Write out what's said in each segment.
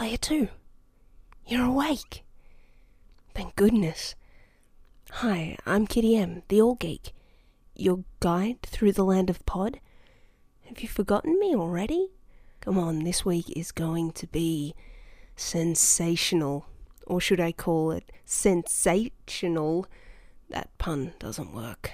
Player 2, you're awake. Thank goodness. Hi, I'm Kitty M, the All Geek, your guide through the land of Pod. Have you forgotten me already? Come on, this week is going to be sensational. Or should I call it sensational? That pun doesn't work.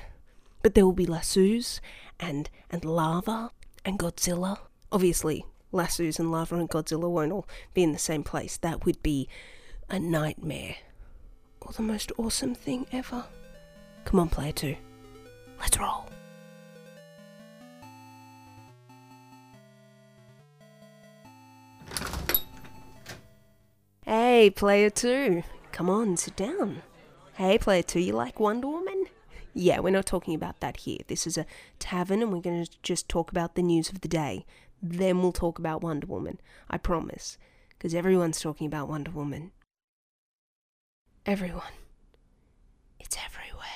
But there will be lassos and and lava and Godzilla. Obviously, lassos and lava and Godzilla won't all be in the same place. That would be a nightmare. Or the most awesome thing ever. Come on, player two. Let's roll. Hey, player two. Come on, sit down. Hey, player two, you like Wonder Woman? Yeah, we're not talking about that here. This is a tavern and we're going to just talk about the news of the day. Then we'll talk about Wonder Woman. I promise. Because everyone's talking about Wonder Woman. Everyone. It's everywhere.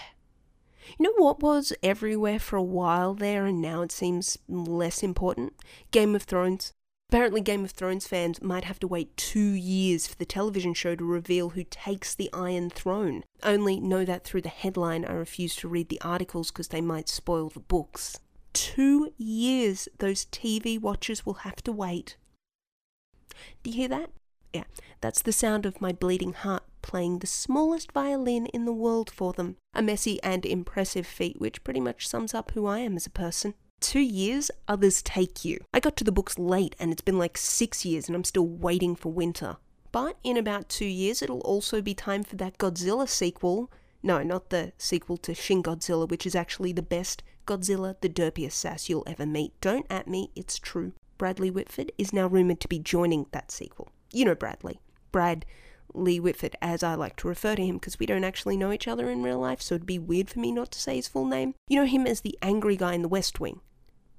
You know what was everywhere for a while there and now it seems less important? Game of Thrones. Apparently, Game of Thrones fans might have to wait two years for the television show to reveal who takes the Iron Throne. Only know that through the headline. I refuse to read the articles because they might spoil the books. Two years those TV watchers will have to wait. Do you hear that? Yeah, that's the sound of my bleeding heart playing the smallest violin in the world for them. A messy and impressive feat which pretty much sums up who I am as a person. Two years, others take you. I got to the books late and it's been like six years and I'm still waiting for winter. But in about two years, it'll also be time for that Godzilla sequel. No, not the sequel to Shin Godzilla, which is actually the best Godzilla, the derpiest sass you'll ever meet. Don't at me, it's true. Bradley Whitford is now rumoured to be joining that sequel. You know Bradley. Brad Lee Whitford, as I like to refer to him, because we don't actually know each other in real life, so it'd be weird for me not to say his full name. You know him as the angry guy in the West Wing.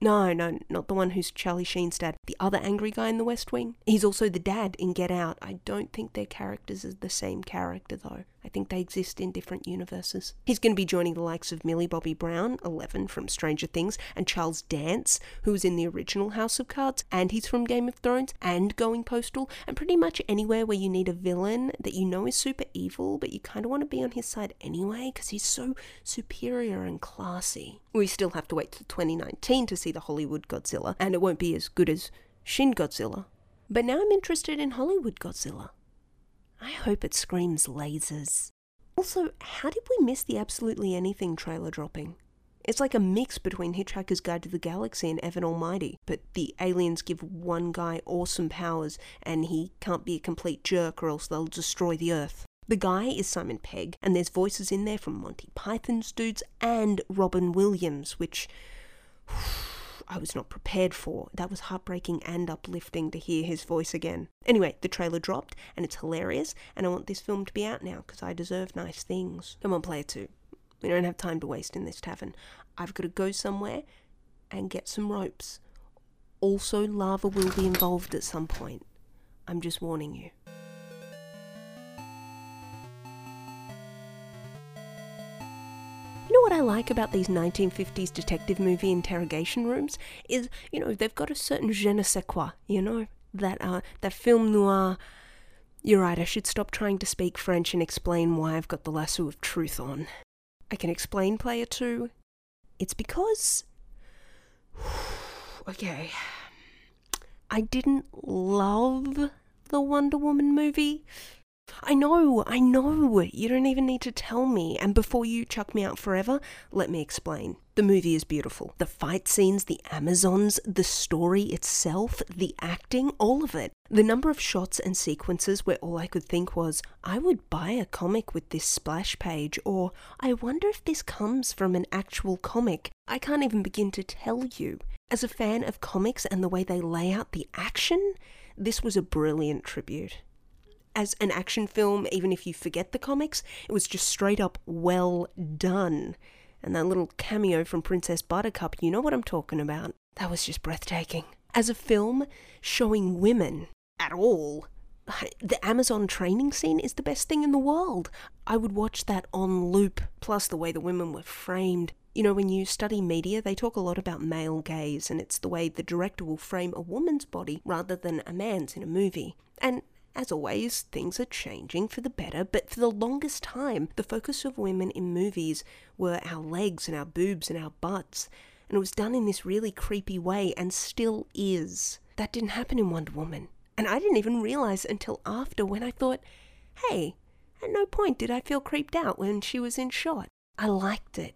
No, no, not the one who's Charlie Sheen's dad. The other angry guy in the West Wing. He's also the dad in Get Out. I don't think their characters are the same character, though. I think they exist in different universes. He's going to be joining the likes of Millie Bobby Brown, Eleven from Stranger Things, and Charles Dance, who was in the original House of Cards, and he's from Game of Thrones, and Going Postal, and pretty much anywhere where you need a villain that you know is super evil, but you kind of want to be on his side anyway, because he's so superior and classy. We still have to wait till 2019 to see the Hollywood Godzilla, and it won't be as good as Shin Godzilla. But now I'm interested in Hollywood Godzilla. I hope it screams lasers. Also, how did we miss the Absolutely Anything trailer dropping? It's like a mix between Hitchhiker's Guide to the Galaxy and Evan Almighty, but the aliens give one guy awesome powers and he can't be a complete jerk or else they'll destroy the Earth. The guy is Simon Pegg, and there's voices in there from Monty Python's dudes and Robin Williams, which I was not prepared for. That was heartbreaking and uplifting to hear his voice again. Anyway, the trailer dropped and it's hilarious, and I want this film to be out now because I deserve nice things. Come on, player two. We don't have time to waste in this tavern. I've got to go somewhere and get some ropes. Also, lava will be involved at some point. I'm just warning you. Know what I like about these 1950s detective movie interrogation rooms is, you know, they've got a certain je ne sais quoi, you know, that uh, that film noir. You're right. I should stop trying to speak French and explain why I've got the lasso of truth on. I can explain, player two. It's because. okay. I didn't love the Wonder Woman movie. I know, I know. You don't even need to tell me. And before you chuck me out forever, let me explain. The movie is beautiful. The fight scenes, the Amazons, the story itself, the acting, all of it. The number of shots and sequences where all I could think was, I would buy a comic with this splash page, or I wonder if this comes from an actual comic. I can't even begin to tell you. As a fan of comics and the way they lay out the action, this was a brilliant tribute as an action film, even if you forget the comics, it was just straight up well done. And that little cameo from Princess Buttercup, you know what I'm talking about. That was just breathtaking. As a film showing women at all, the Amazon training scene is the best thing in the world. I would watch that on loop, plus the way the women were framed. You know, when you study media, they talk a lot about male gaze, and it's the way the director will frame a woman's body rather than a man's in a movie. And as always, things are changing for the better, but for the longest time, the focus of women in movies were our legs and our boobs and our butts. And it was done in this really creepy way and still is. That didn't happen in Wonder Woman. And I didn't even realize until after when I thought, hey, at no point did I feel creeped out when she was in shot. I liked it.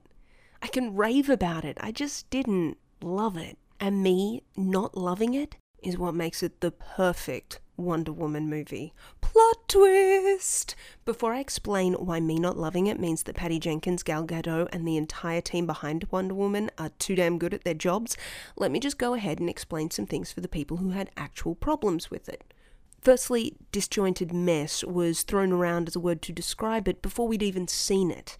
I can rave about it. I just didn't love it. And me not loving it is what makes it the perfect Wonder Woman movie. Plot twist! Before I explain why me not loving it means that Patty Jenkins, Gal Gadot, and the entire team behind Wonder Woman are too damn good at their jobs, let me just go ahead and explain some things for the people who had actual problems with it. Firstly, disjointed mess was thrown around as a word to describe it before we'd even seen it.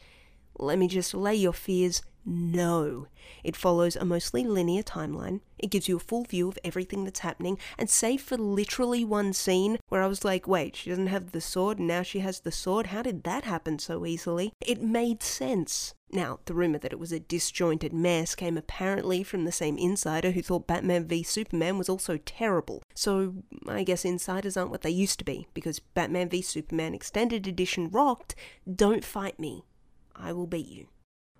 Let me just lay your fears no. It follows a mostly linear timeline. It gives you a full view of everything that's happening, and save for literally one scene where I was like, wait, she doesn't have the sword, and now she has the sword? How did that happen so easily? It made sense. Now, the rumour that it was a disjointed mess came apparently from the same insider who thought Batman v Superman was also terrible. So, I guess insiders aren't what they used to be, because Batman v Superman Extended Edition rocked. Don't fight me. I will beat you.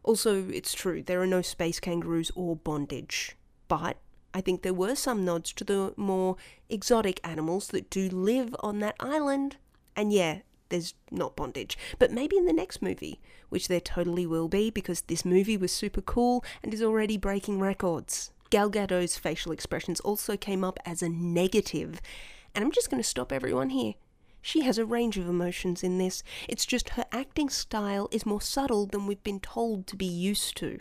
Also, it's true, there are no space kangaroos or bondage. But I think there were some nods to the more exotic animals that do live on that island. And yeah, there's not bondage. But maybe in the next movie, which there totally will be because this movie was super cool and is already breaking records. Gal Gadot's facial expressions also came up as a. And I'm just going to stop everyone here. She has a range of emotions in this. It's just her acting style is more subtle than we've been told to be used to.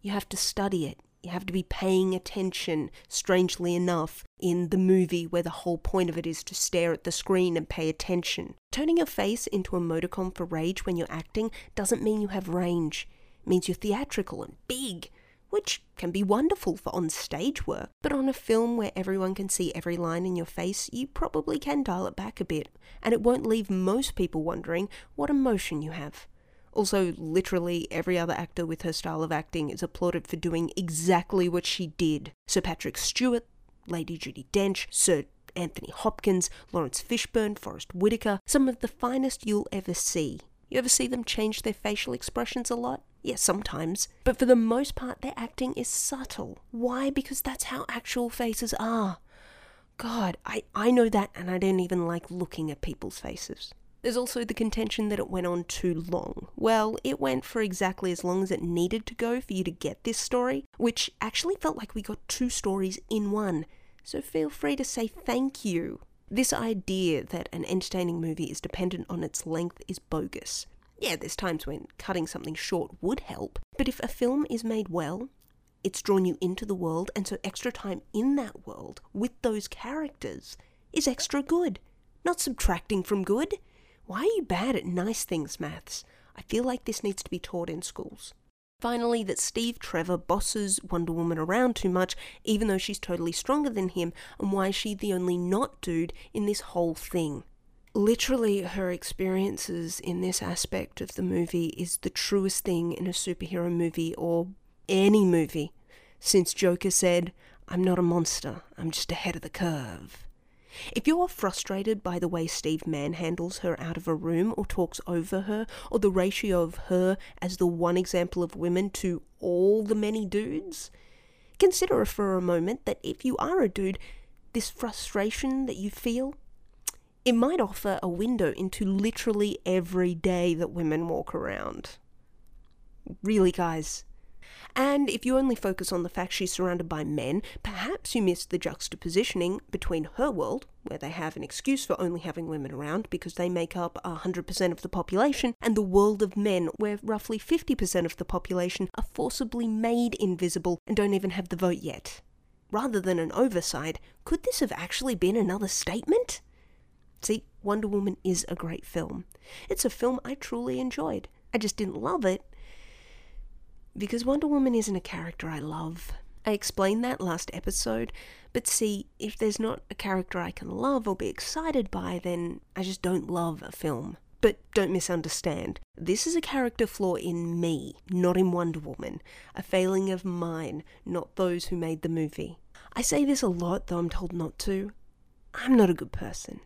You have to study it. You have to be paying attention, strangely enough, in the movie where the whole point of it is to stare at the screen and pay attention. Turning your face into a emoticon for rage when you're acting doesn't mean you have range. It means you're theatrical and big which can be wonderful for on stage work. But on a film where everyone can see every line in your face, you probably can dial it back a bit, and it won't leave most people wondering what emotion you have. Also, literally every other actor with her style of acting is applauded for doing exactly what she did. Sir Patrick Stewart, Lady Judi Dench, Sir Anthony Hopkins, Laurence Fishburne, Forest Whitaker, some of the finest you'll ever see. You ever see them change their facial expressions a lot? Yes, sometimes. But for the most part, their acting is subtle. Why? Because that's how actual faces are. God, I, I know that, and I don't even like looking at people's faces. There's also the contention that it went on too long. Well, it went for exactly as long as it needed to go for you to get this story, which actually felt like we got two stories in one. So feel free to say thank you. This idea that an entertaining movie is dependent on its length is bogus. Yeah, there's times when cutting something short would help, but if a film is made well, it's drawn you into the world, and so extra time in that world with those characters is extra good, not subtracting from good. Why are you bad at nice things, maths? I feel like this needs to be taught in schools. Finally, that Steve Trevor bosses Wonder Woman around too much, even though she's totally stronger than him, and why is she the only not dude in this whole thing? literally her experiences in this aspect of the movie is the truest thing in a superhero movie or any movie since Joker said, I'm not a monster, I'm just ahead of the curve. If you're frustrated by the way Steve manhandles her out of a room or talks over her, or the ratio of her as the one example of women to all the many dudes, consider for a moment that if you are a dude, this frustration that you feel it might offer a window into literally every day that women walk around. Really, guys. And if you only focus on the fact she's surrounded by men, perhaps you miss the juxtapositioning between her world, where they have an excuse for only having women around because they make up 100% of the population, and the world of men, where roughly 50% of the population are forcibly made invisible and don't even have the vote yet. Rather than an oversight, could this have actually been another statement? See, Wonder Woman is a great film. It's a film I truly enjoyed. I just didn't love it because Wonder Woman isn't a character I love. I explained that last episode, but see, if there's not a character I can love or be excited by, then I just don't love a film. But don't misunderstand. This is a character flaw in me, not in Wonder Woman. A failing of mine, not those who made the movie. I say this a lot, though I'm told not to. I'm not a good person.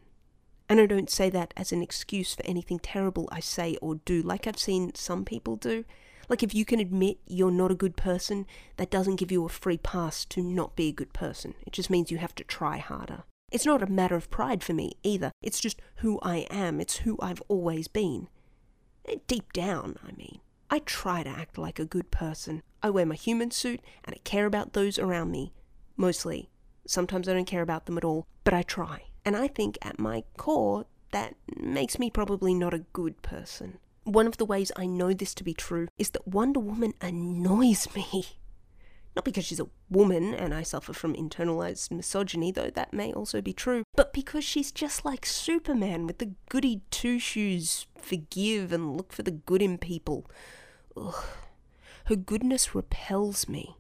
And I don't say that as an excuse for anything terrible I say or do, like I've seen some people do. Like, if you can admit you're not a good person, that doesn't give you a free pass to not be a good person. It just means you have to try harder. It's not a matter of pride for me either. It's just who I am. It's who I've always been. Eh, deep down, I mean. I try to act like a good person. I wear my human suit and I care about those around me. Mostly. Sometimes I don't care about them at all, but I try. And I think at my core, that makes me probably not a good person. One of the ways I know this to be true is that Wonder Woman annoys me. Not because she's a woman and I suffer from internalized misogyny, though that may also be true, but because she's just like Superman with the goody two shoes forgive and look for the good in people. Ugh. Her goodness repels me.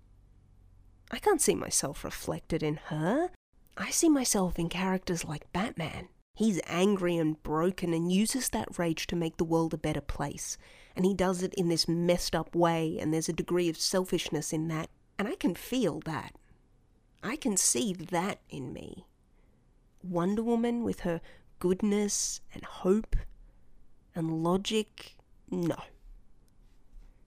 I can't see myself reflected in her. I see myself in characters like Batman. He's angry and broken and uses that rage to make the world a better place. And he does it in this messed up way, and there's a degree of selfishness in that. And I can feel that. I can see that in me. Wonder Woman with her goodness and hope and logic, no.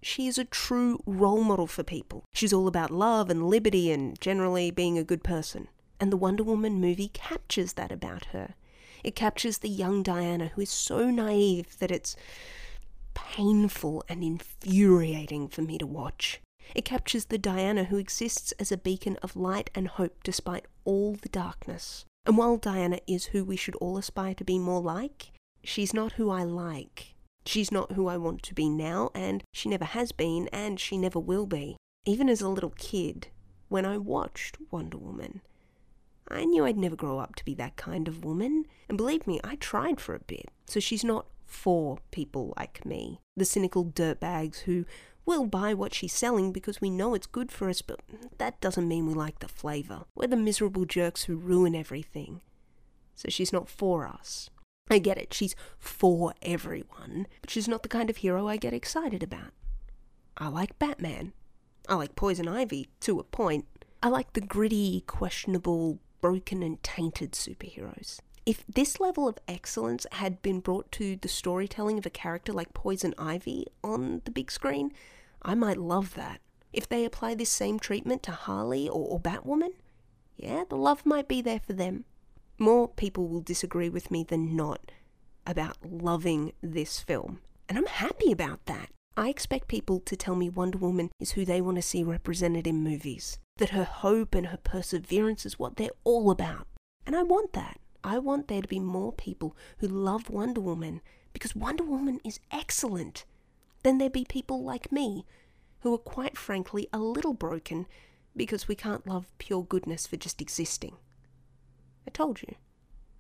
She is a true role model for people. She's all about love and liberty and generally being a good person. And the Wonder Woman movie captures that about her. It captures the young Diana who is so naive that it's painful and infuriating for me to watch. It captures the Diana who exists as a beacon of light and hope despite all the darkness. And while Diana is who we should all aspire to be more like, she's not who I like. She's not who I want to be now, and she never has been, and she never will be. Even as a little kid, when I watched Wonder Woman, I knew I'd never grow up to be that kind of woman, and believe me, I tried for a bit. So she's not for people like me, the cynical dirtbags who will buy what she's selling because we know it's good for us, but that doesn't mean we like the flavour. We're the miserable jerks who ruin everything. So she's not for us. I get it, she's for everyone, but she's not the kind of hero I get excited about. I like Batman. I like Poison Ivy, to a point. I like the gritty, questionable, broken and tainted superheroes. If this level of excellence had been brought to the storytelling of a character like Poison Ivy on the big screen, I might love that. If they apply this same treatment to Harley or, or Batwoman, yeah, the love might be there for them. More people will disagree with me than not about loving this film, and I'm happy about that. I expect people to tell me Wonder Woman is who they want to see represented in movies that her hope and her perseverance is what they're all about. And I want that. I want there to be more people who love Wonder Woman because Wonder Woman is excellent. Then there be people like me who are quite frankly a little broken because we can't love pure goodness for just existing. I told you,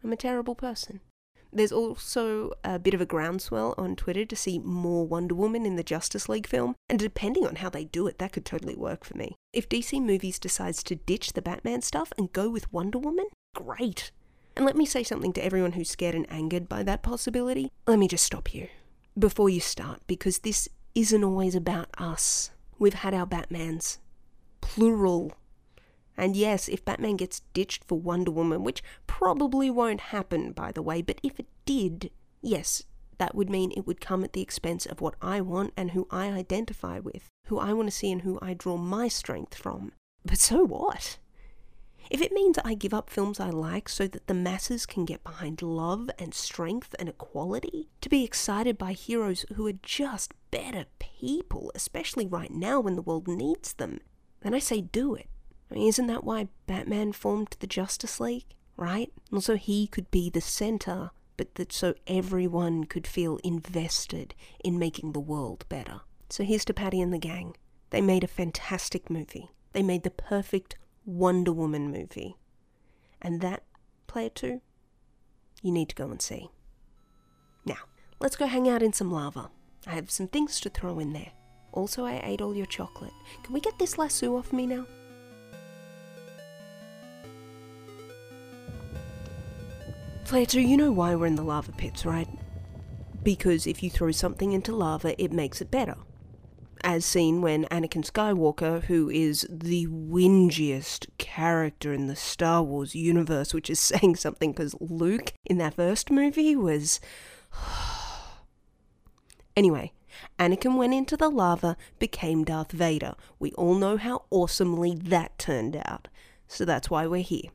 I'm a terrible person. There's also a bit of a groundswell on Twitter to see more Wonder Woman in the Justice League film, and depending on how they do it, that could totally work for me. If DC Movies decides to ditch the Batman stuff and go with Wonder Woman, great. And let me say something to everyone who's scared and angered by that possibility. Let me just stop you before you start, because this isn't always about us. We've had our Batmans. Plural and yes, if Batman gets ditched for Wonder Woman, which probably won't happen, by the way, but if it did, yes, that would mean it would come at the expense of what I want and who I identify with, who I want to see and who I draw my strength from. But so what? If it means I give up films I like so that the masses can get behind love and strength and equality, to be excited by heroes who are just better people, especially right now when the world needs them, then I say do it. I mean, isn't that why Batman formed the Justice League, right? And also, he could be the center, but that so everyone could feel invested in making the world better. So here's to Patty and the gang. They made a fantastic movie. They made the perfect Wonder Woman movie. And that, player two, you need to go and see. Now, let's go hang out in some lava. I have some things to throw in there. Also, I ate all your chocolate. Can we get this lasso off me now? Player two, you know why we're in the lava pits, right? Because if you throw something into lava, it makes it better. As seen when Anakin Skywalker, who is the whingiest character in the Star Wars universe, which is saying something because Luke in that first movie was. anyway, Anakin went into the lava, became Darth Vader. We all know how awesomely that turned out. So that's why we're here.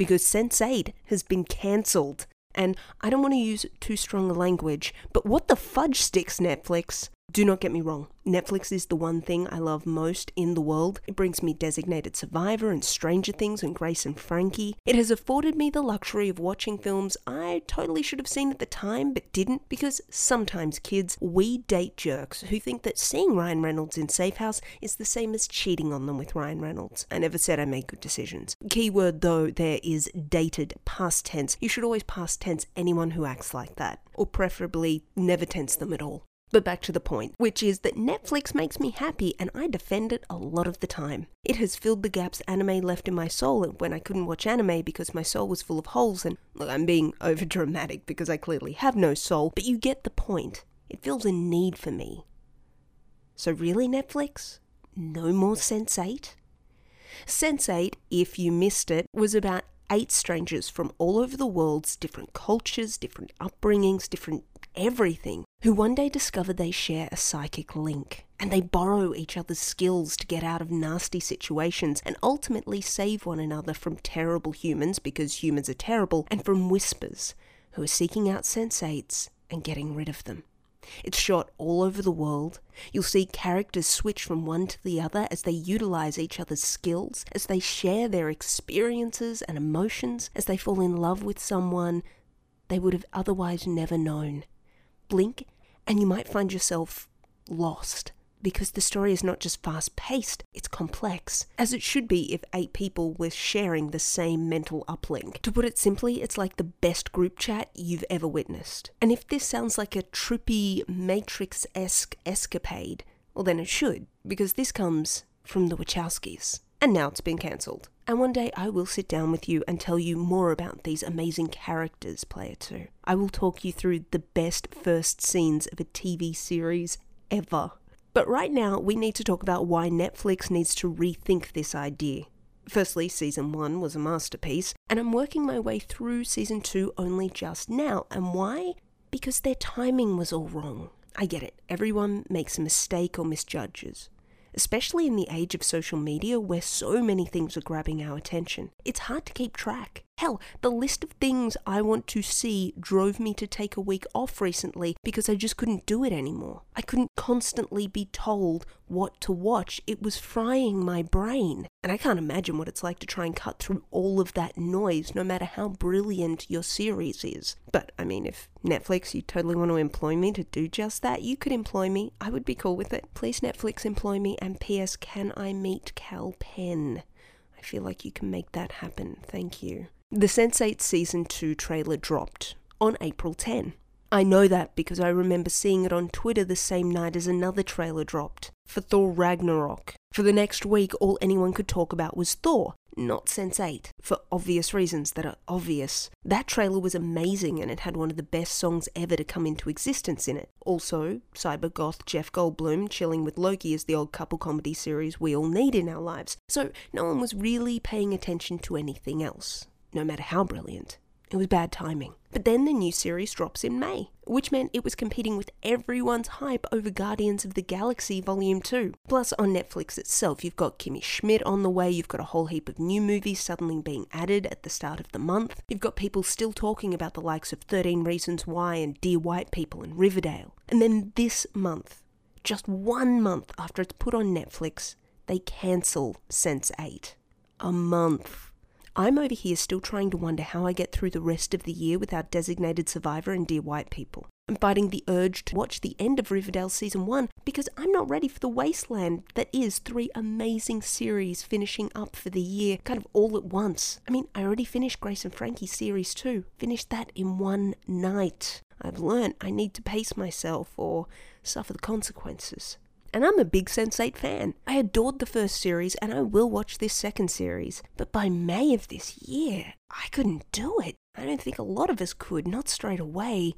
Because Sense8 has been cancelled. And I don't want to use too strong a language, but what the fudge sticks, Netflix? Do not get me wrong, Netflix is the one thing I love most in the world. It brings me Designated Survivor and Stranger Things and Grace and Frankie. It has afforded me the luxury of watching films I totally should have seen at the time but didn't because sometimes kids, we date jerks who think that seeing Ryan Reynolds in Safe House is the same as cheating on them with Ryan Reynolds. I never said I made good decisions. Keyword though, there is dated past tense. You should always past tense anyone who acts like that, or preferably never tense them at all. But back to the point, which is that Netflix makes me happy and I defend it a lot of the time. It has filled the gaps anime left in my soul when I couldn't watch anime because my soul was full of holes and look, I'm being over dramatic because I clearly have no soul, but you get the point. It fills a need for me. So really Netflix? No more Sense8? Sense8, if you missed it, was about eight strangers from all over the world's different cultures, different upbringings, different everything, who one day discover they share a psychic link. And they borrow each other's skills to get out of nasty situations and ultimately save one another from terrible humans because humans are terrible and from whispers who are seeking out sense8s and getting rid of them. It's shot all over the world. You'll see characters switch from one to the other as they utilize each other's skills, as they share their experiences and emotions, as they fall in love with someone they would have otherwise never known blink and you might find yourself lost because the story is not just fast paced, it's complex, as it should be if eight people were sharing the same mental uplink. To put it simply, it's like the best group chat you've ever witnessed. And if this sounds like a trippy, Matrix esque escapade, well, then it should, because this comes from the Wachowskis and now it's been cancelled. And one day I will sit down with you and tell you more about these amazing characters, Player 2. I will talk you through the best first scenes of a TV series ever. But right now, we need to talk about why Netflix needs to rethink this idea. Firstly, season 1 was a masterpiece, and I'm working my way through season 2 only just now. And why? Because their timing was all wrong. I get it, everyone makes a mistake or misjudges especially in the age of social media where so many things are grabbing our attention. It's hard to keep track. Hell, the list of things I want to see drove me to take a week off recently because I just couldn't do it anymore. I couldn't constantly be told what to watch. It was frying my brain. And I can't imagine what it's like to try and cut through all of that noise, no matter how brilliant your series is. But, I mean, if Netflix, you totally want to employ me to do just that, you could employ me. I would be cool with it. Please, Netflix, employ me. And P.S. Can I meet Kal Penn? I feel like you can make that happen. Thank you. The Sense8 Season 2 trailer dropped on April 10. I know that because I remember seeing it on Twitter the same night as another trailer dropped for Thor Ragnarok. For the next week, all anyone could talk about was Thor, not Sense8, for obvious reasons that are obvious. That trailer was amazing and it had one of the best songs ever to come into existence in it. Also, cyber goth Jeff Goldblum chilling with Loki is the old couple comedy series we all need in our lives, so no one was really paying attention to anything else no matter how brilliant. It was bad timing. But then the new series drops in May, which meant it was competing with everyone's hype over Guardians of the Galaxy Volume 2. Plus, on Netflix itself, you've got Kimmy Schmidt on the way, you've got a whole heap of new movies suddenly being added at the start of the month, you've got people still talking about the likes of 13 Reasons Why and Dear White People and Riverdale. And then this month, just one month after it's put on Netflix, they cancel Sense8. A month. I'm over here still trying to wonder how I get through the rest of the year without Designated Survivor and Dear White People. I'm fighting the urge to watch the end of Riverdale Season 1 because I'm not ready for the wasteland that is three amazing series finishing up for the year, kind of all at once. I mean, I already finished Grace and Frankie Series 2, finished that in one night. I've learned I need to pace myself or suffer the consequences. And I'm a big Sense8 fan. I adored the first series and I will watch this second series. But by May of this year, I couldn't do it. I don't think a lot of us could, not straight away.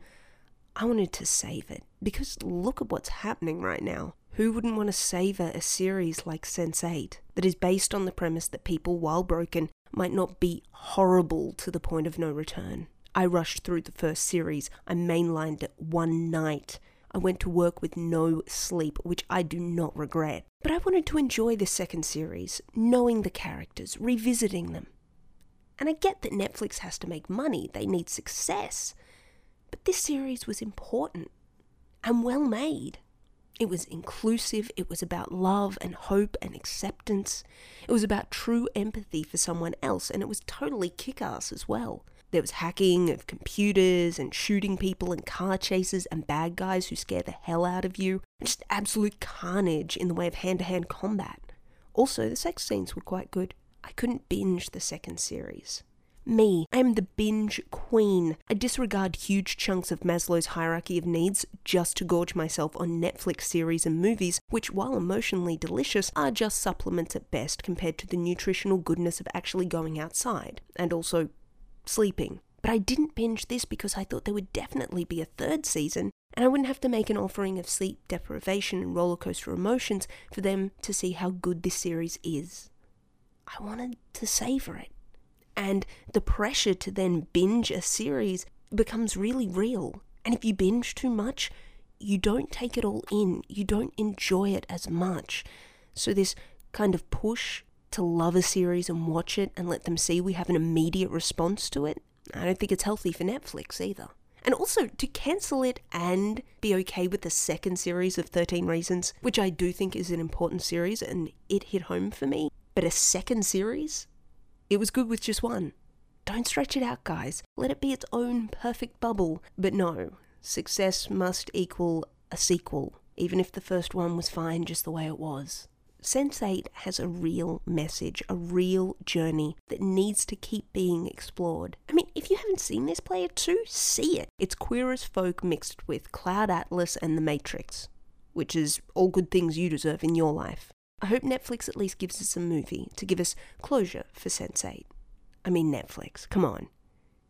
I wanted to save it because look at what's happening right now. Who wouldn't want to savor a series like Sense8 that is based on the premise that people, while broken, might not be horrible to the point of no return? I rushed through the first series. I mainlined it one night. I went to work with no sleep, which I do not regret. But I wanted to enjoy the second series, knowing the characters, revisiting them. And I get that Netflix has to make money, they need success. But this series was important and well made. It was inclusive, it was about love and hope and acceptance. It was about true empathy for someone else, and it was totally kick ass as well. There was hacking of computers and shooting people and car chases and bad guys who scare the hell out of you, and just absolute carnage in the way of hand to hand combat. Also, the sex scenes were quite good. I couldn't binge the second series. Me, I am the binge queen. I disregard huge chunks of Maslow's hierarchy of needs just to gorge myself on Netflix series and movies, which, while emotionally delicious, are just supplements at best compared to the nutritional goodness of actually going outside, and also sleeping. But I didn't binge this because I thought there would definitely be a third season, and I wouldn't have to make an offering of sleep deprivation and rollercoaster emotions for them to see how good this series is. I wanted to savor it and the pressure to then binge a series becomes really real. And if you binge too much, you don't take it all in, you don't enjoy it as much. So, this kind of push to love a series and watch it and let them see we have an immediate response to it, I don't think it's healthy for Netflix either. And also to cancel it and be okay with the second series of 13 Reasons, which I do think is an important series and it hit home for me. But a second series? It was good with just one. Don't stretch it out, guys. Let it be its own perfect bubble. But no, success must equal a sequel, even if the first one was fine just the way it was. Sense8 has a real message, a real journey that needs to keep being explored. I mean, if you haven't seen this play player 2, see it. It's queer as folk mixed with Cloud Atlas and The Matrix, which is all good things you deserve in your life. I hope Netflix at least gives us a movie to give us closure for Sense8. I mean, Netflix, come on.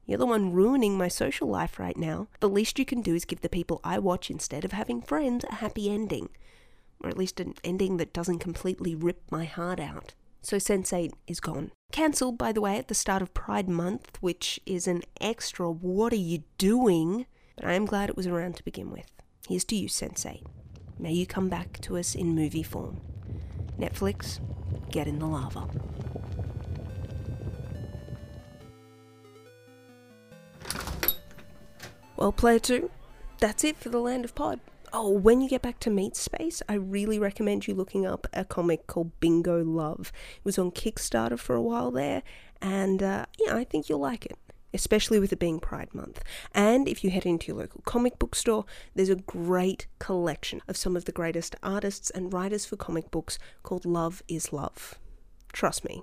You're the one ruining my social life right now. The least you can do is give the people I watch instead of having friends a happy ending. Or at least an ending that doesn't completely rip my heart out. So Sense8 is gone. Cancelled, by the way, at the start of Pride Month, which is an extra what are you doing? But I am glad it was around to begin with. Here's to you, Sense8. May you come back to us in movie form. Netflix, get in the lava. Well, player two, that's it for the Land of Pod. Oh, when you get back to Meat Space, I really recommend you looking up a comic called Bingo Love. It was on Kickstarter for a while there, and uh, yeah, I think you'll like it especially with it being Pride Month. And if you head into your local comic book store, there's a great collection of some of the greatest artists and writers for comic books called Love is Love. Trust me,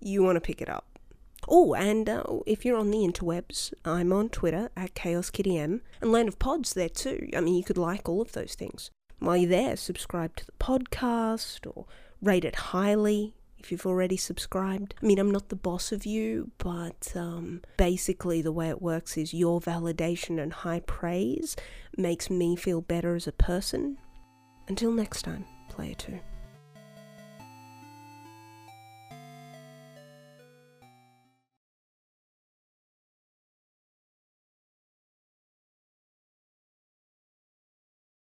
you want to pick it up. Oh, and uh, if you're on the interwebs, I'm on Twitter at ChaosKittyM, and Land of Pods there too. I mean, you could like all of those things. While you're there, subscribe to the podcast or rate it highly if you've already subscribed. I mean, I'm not the boss of you, but um, basically, the way it works is your validation and high praise makes me feel better as a person. Until next time, player two.